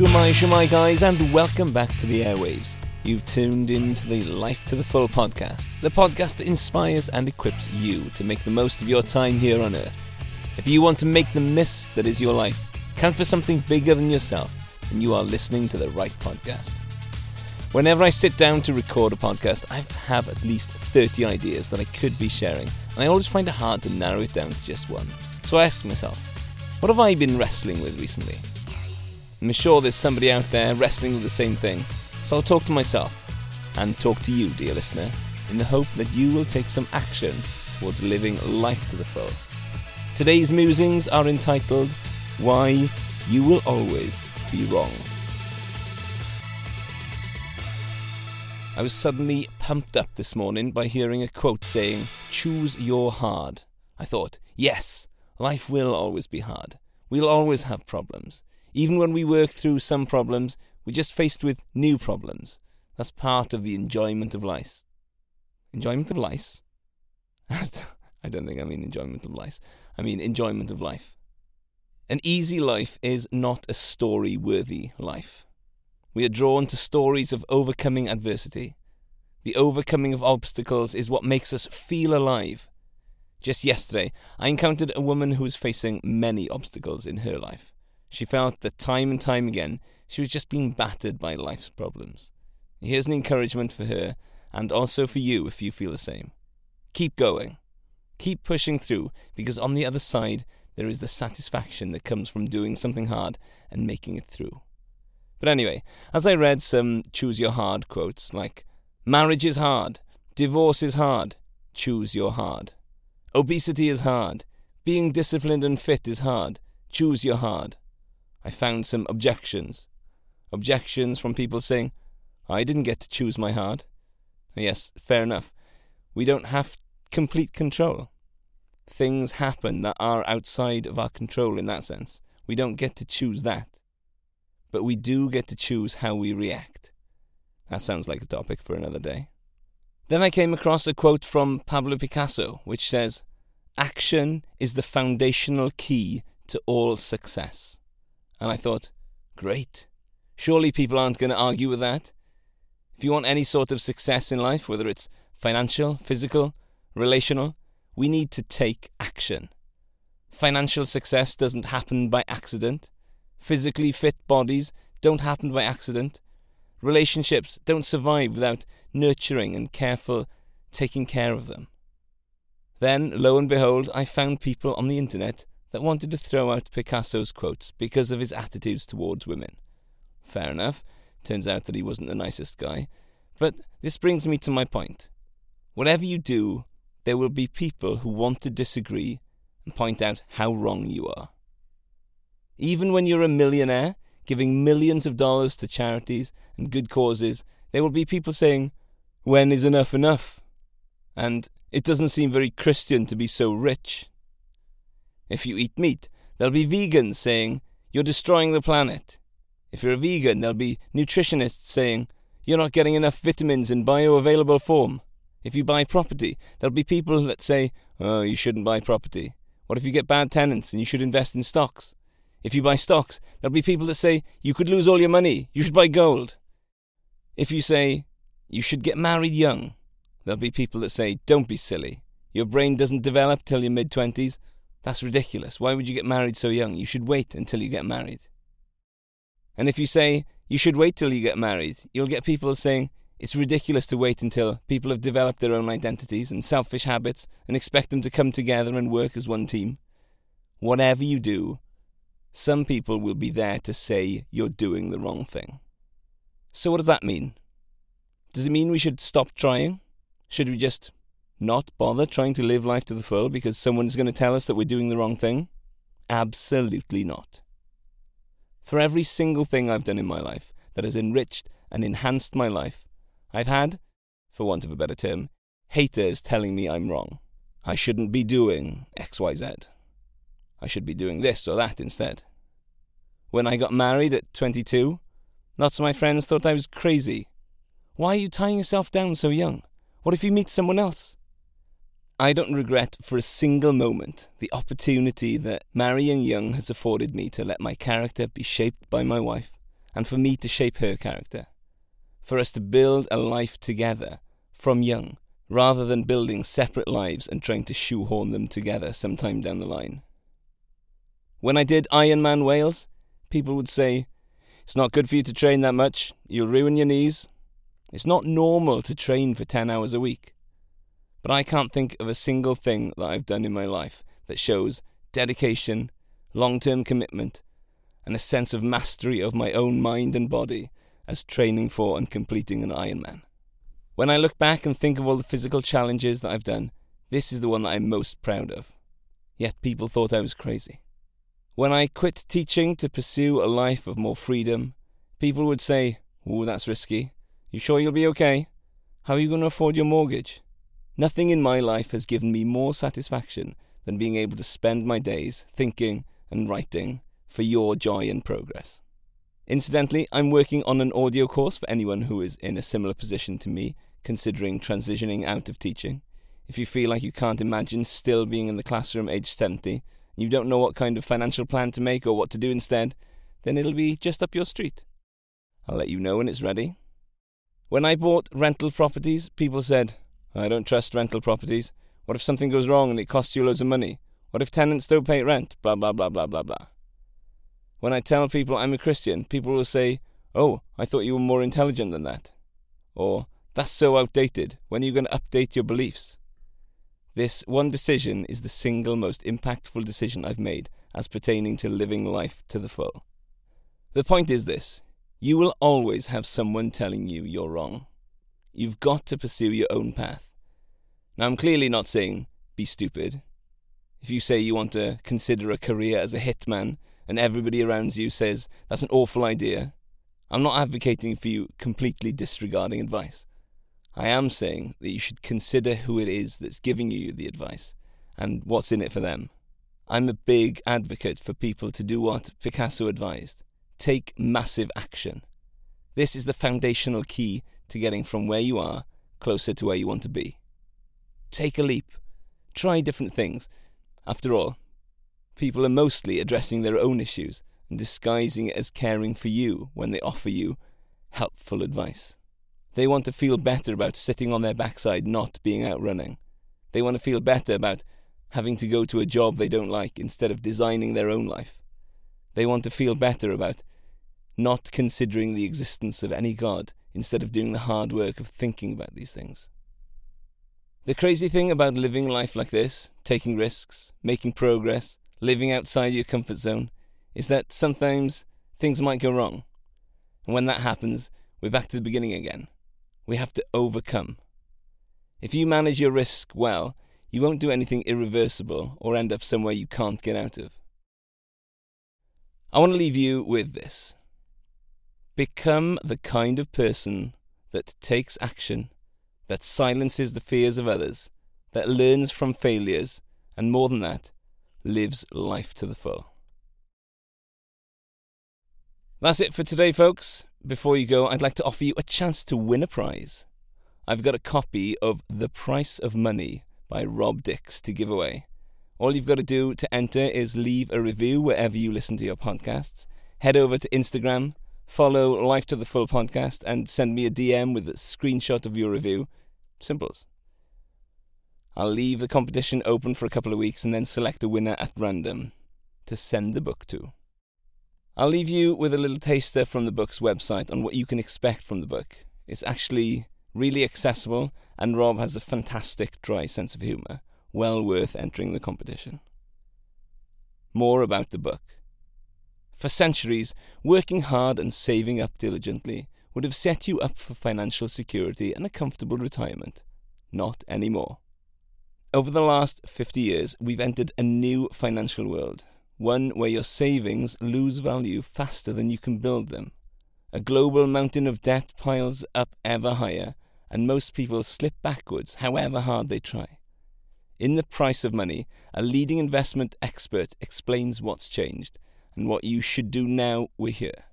Shwmae, Shwmae, guys, and welcome back to the airwaves. You've tuned into the Life to the Full podcast, the podcast that inspires and equips you to make the most of your time here on Earth. If you want to make the mist that is your life count for something bigger than yourself, then you are listening to the right podcast. Whenever I sit down to record a podcast, I have at least 30 ideas that I could be sharing, and I always find it hard to narrow it down to just one. So I ask myself, what have I been wrestling with recently? I'm sure there's somebody out there wrestling with the same thing, so I'll talk to myself and talk to you, dear listener, in the hope that you will take some action towards living life to the full. Today's musings are entitled Why You Will Always Be Wrong. I was suddenly pumped up this morning by hearing a quote saying, Choose your hard. I thought, yes, life will always be hard. We'll always have problems. Even when we work through some problems, we're just faced with new problems. That's part of the enjoyment of life. Enjoyment of life? I don't think I mean enjoyment of life. I mean enjoyment of life. An easy life is not a story worthy life. We are drawn to stories of overcoming adversity. The overcoming of obstacles is what makes us feel alive. Just yesterday, I encountered a woman who was facing many obstacles in her life. She felt that time and time again she was just being battered by life's problems. Here's an encouragement for her and also for you if you feel the same. Keep going. Keep pushing through because on the other side there is the satisfaction that comes from doing something hard and making it through. But anyway, as I read some choose your hard quotes like, Marriage is hard, divorce is hard, choose your hard. Obesity is hard, being disciplined and fit is hard, choose your hard. I found some objections. Objections from people saying, I didn't get to choose my heart. Yes, fair enough. We don't have complete control. Things happen that are outside of our control in that sense. We don't get to choose that but we do get to choose how we react. That sounds like a topic for another day. Then I came across a quote from Pablo Picasso, which says, Action is the foundational key to all success. And I thought, great. Surely people aren't going to argue with that. If you want any sort of success in life, whether it's financial, physical, relational, we need to take action. Financial success doesn't happen by accident. Physically fit bodies don't happen by accident. Relationships don't survive without nurturing and careful taking care of them. Then, lo and behold, I found people on the internet that wanted to throw out Picasso's quotes because of his attitudes towards women. Fair enough. Turns out that he wasn't the nicest guy. But this brings me to my point. Whatever you do, there will be people who want to disagree and point out how wrong you are. Even when you're a millionaire, giving millions of dollars to charities and good causes, there will be people saying, When is enough enough? And it doesn't seem very Christian to be so rich. If you eat meat, there'll be vegans saying, You're destroying the planet. If you're a vegan, there'll be nutritionists saying, You're not getting enough vitamins in bioavailable form. If you buy property, there'll be people that say, Oh, you shouldn't buy property. What if you get bad tenants and you should invest in stocks? If you buy stocks, there'll be people that say you could lose all your money, you should buy gold. If you say you should get married young, there'll be people that say don't be silly. Your brain doesn't develop till your mid 20s. That's ridiculous. Why would you get married so young? You should wait until you get married. And if you say you should wait till you get married, you'll get people saying it's ridiculous to wait until people have developed their own identities and selfish habits and expect them to come together and work as one team. Whatever you do, some people will be there to say you're doing the wrong thing. So, what does that mean? Does it mean we should stop trying? Should we just not bother trying to live life to the full because someone's going to tell us that we're doing the wrong thing? Absolutely not. For every single thing I've done in my life that has enriched and enhanced my life, I've had, for want of a better term, haters telling me I'm wrong. I shouldn't be doing XYZ. I should be doing this or that instead. When I got married at 22, lots of my friends thought I was crazy. Why are you tying yourself down so young? What if you meet someone else? I don't regret for a single moment the opportunity that marrying young has afforded me to let my character be shaped by my wife and for me to shape her character. For us to build a life together from young, rather than building separate lives and trying to shoehorn them together sometime down the line. When I did Ironman Wales, people would say, It's not good for you to train that much, you'll ruin your knees. It's not normal to train for 10 hours a week. But I can't think of a single thing that I've done in my life that shows dedication, long term commitment, and a sense of mastery of my own mind and body as training for and completing an Ironman. When I look back and think of all the physical challenges that I've done, this is the one that I'm most proud of. Yet people thought I was crazy. When I quit teaching to pursue a life of more freedom, people would say, Ooh, that's risky. You sure you'll be okay? How are you going to afford your mortgage? Nothing in my life has given me more satisfaction than being able to spend my days thinking and writing for your joy and progress. Incidentally, I'm working on an audio course for anyone who is in a similar position to me, considering transitioning out of teaching. If you feel like you can't imagine still being in the classroom aged 70, and you don't know what kind of financial plan to make or what to do instead, then it'll be just up your street. I'll let you know when it's ready. When I bought rental properties, people said, I don't trust rental properties. What if something goes wrong and it costs you loads of money? What if tenants don't pay rent? Blah, blah, blah, blah, blah, blah. When I tell people I'm a Christian, people will say, Oh, I thought you were more intelligent than that. Or, That's so outdated. When are you going to update your beliefs? This one decision is the single most impactful decision I've made as pertaining to living life to the full. The point is this you will always have someone telling you you're wrong. You've got to pursue your own path. Now, I'm clearly not saying be stupid. If you say you want to consider a career as a hitman and everybody around you says that's an awful idea, I'm not advocating for you completely disregarding advice. I am saying that you should consider who it is that's giving you the advice and what's in it for them. I'm a big advocate for people to do what Picasso advised take massive action. This is the foundational key to getting from where you are closer to where you want to be. Take a leap. Try different things. After all, people are mostly addressing their own issues and disguising it as caring for you when they offer you helpful advice. They want to feel better about sitting on their backside not being out running. They want to feel better about having to go to a job they don't like instead of designing their own life. They want to feel better about not considering the existence of any God instead of doing the hard work of thinking about these things. The crazy thing about living life like this, taking risks, making progress, living outside your comfort zone, is that sometimes things might go wrong. And when that happens, we're back to the beginning again. We have to overcome. If you manage your risk well, you won't do anything irreversible or end up somewhere you can't get out of. I want to leave you with this. Become the kind of person that takes action, that silences the fears of others, that learns from failures, and more than that, lives life to the full. That's it for today, folks. Before you go, I'd like to offer you a chance to win a prize. I've got a copy of The Price of Money by Rob Dix to give away. All you've got to do to enter is leave a review wherever you listen to your podcasts. Head over to Instagram, follow Life to the Full podcast, and send me a DM with a screenshot of your review. Simples. I'll leave the competition open for a couple of weeks and then select a winner at random to send the book to. I'll leave you with a little taster from the book's website on what you can expect from the book. It's actually really accessible, and Rob has a fantastic dry sense of humour, well worth entering the competition. More about the book. For centuries, working hard and saving up diligently would have set you up for financial security and a comfortable retirement. Not anymore. Over the last 50 years, we've entered a new financial world, one where your savings lose value faster than you can build them. A global mountain of debt piles up ever higher, and most people slip backwards however hard they try. In The Price of Money, a leading investment expert explains what's changed and what you should do now we're here.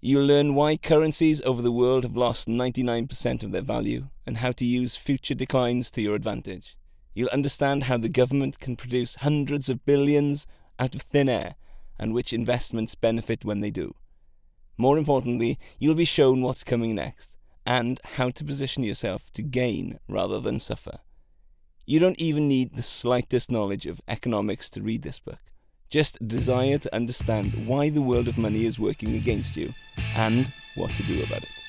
You'll learn why currencies over the world have lost 99% of their value and how to use future declines to your advantage. You'll understand how the government can produce hundreds of billions out of thin air and which investments benefit when they do. More importantly, you'll be shown what's coming next and how to position yourself to gain rather than suffer. You don't even need the slightest knowledge of economics to read this book. Just a desire to understand why the world of money is working against you and what to do about it.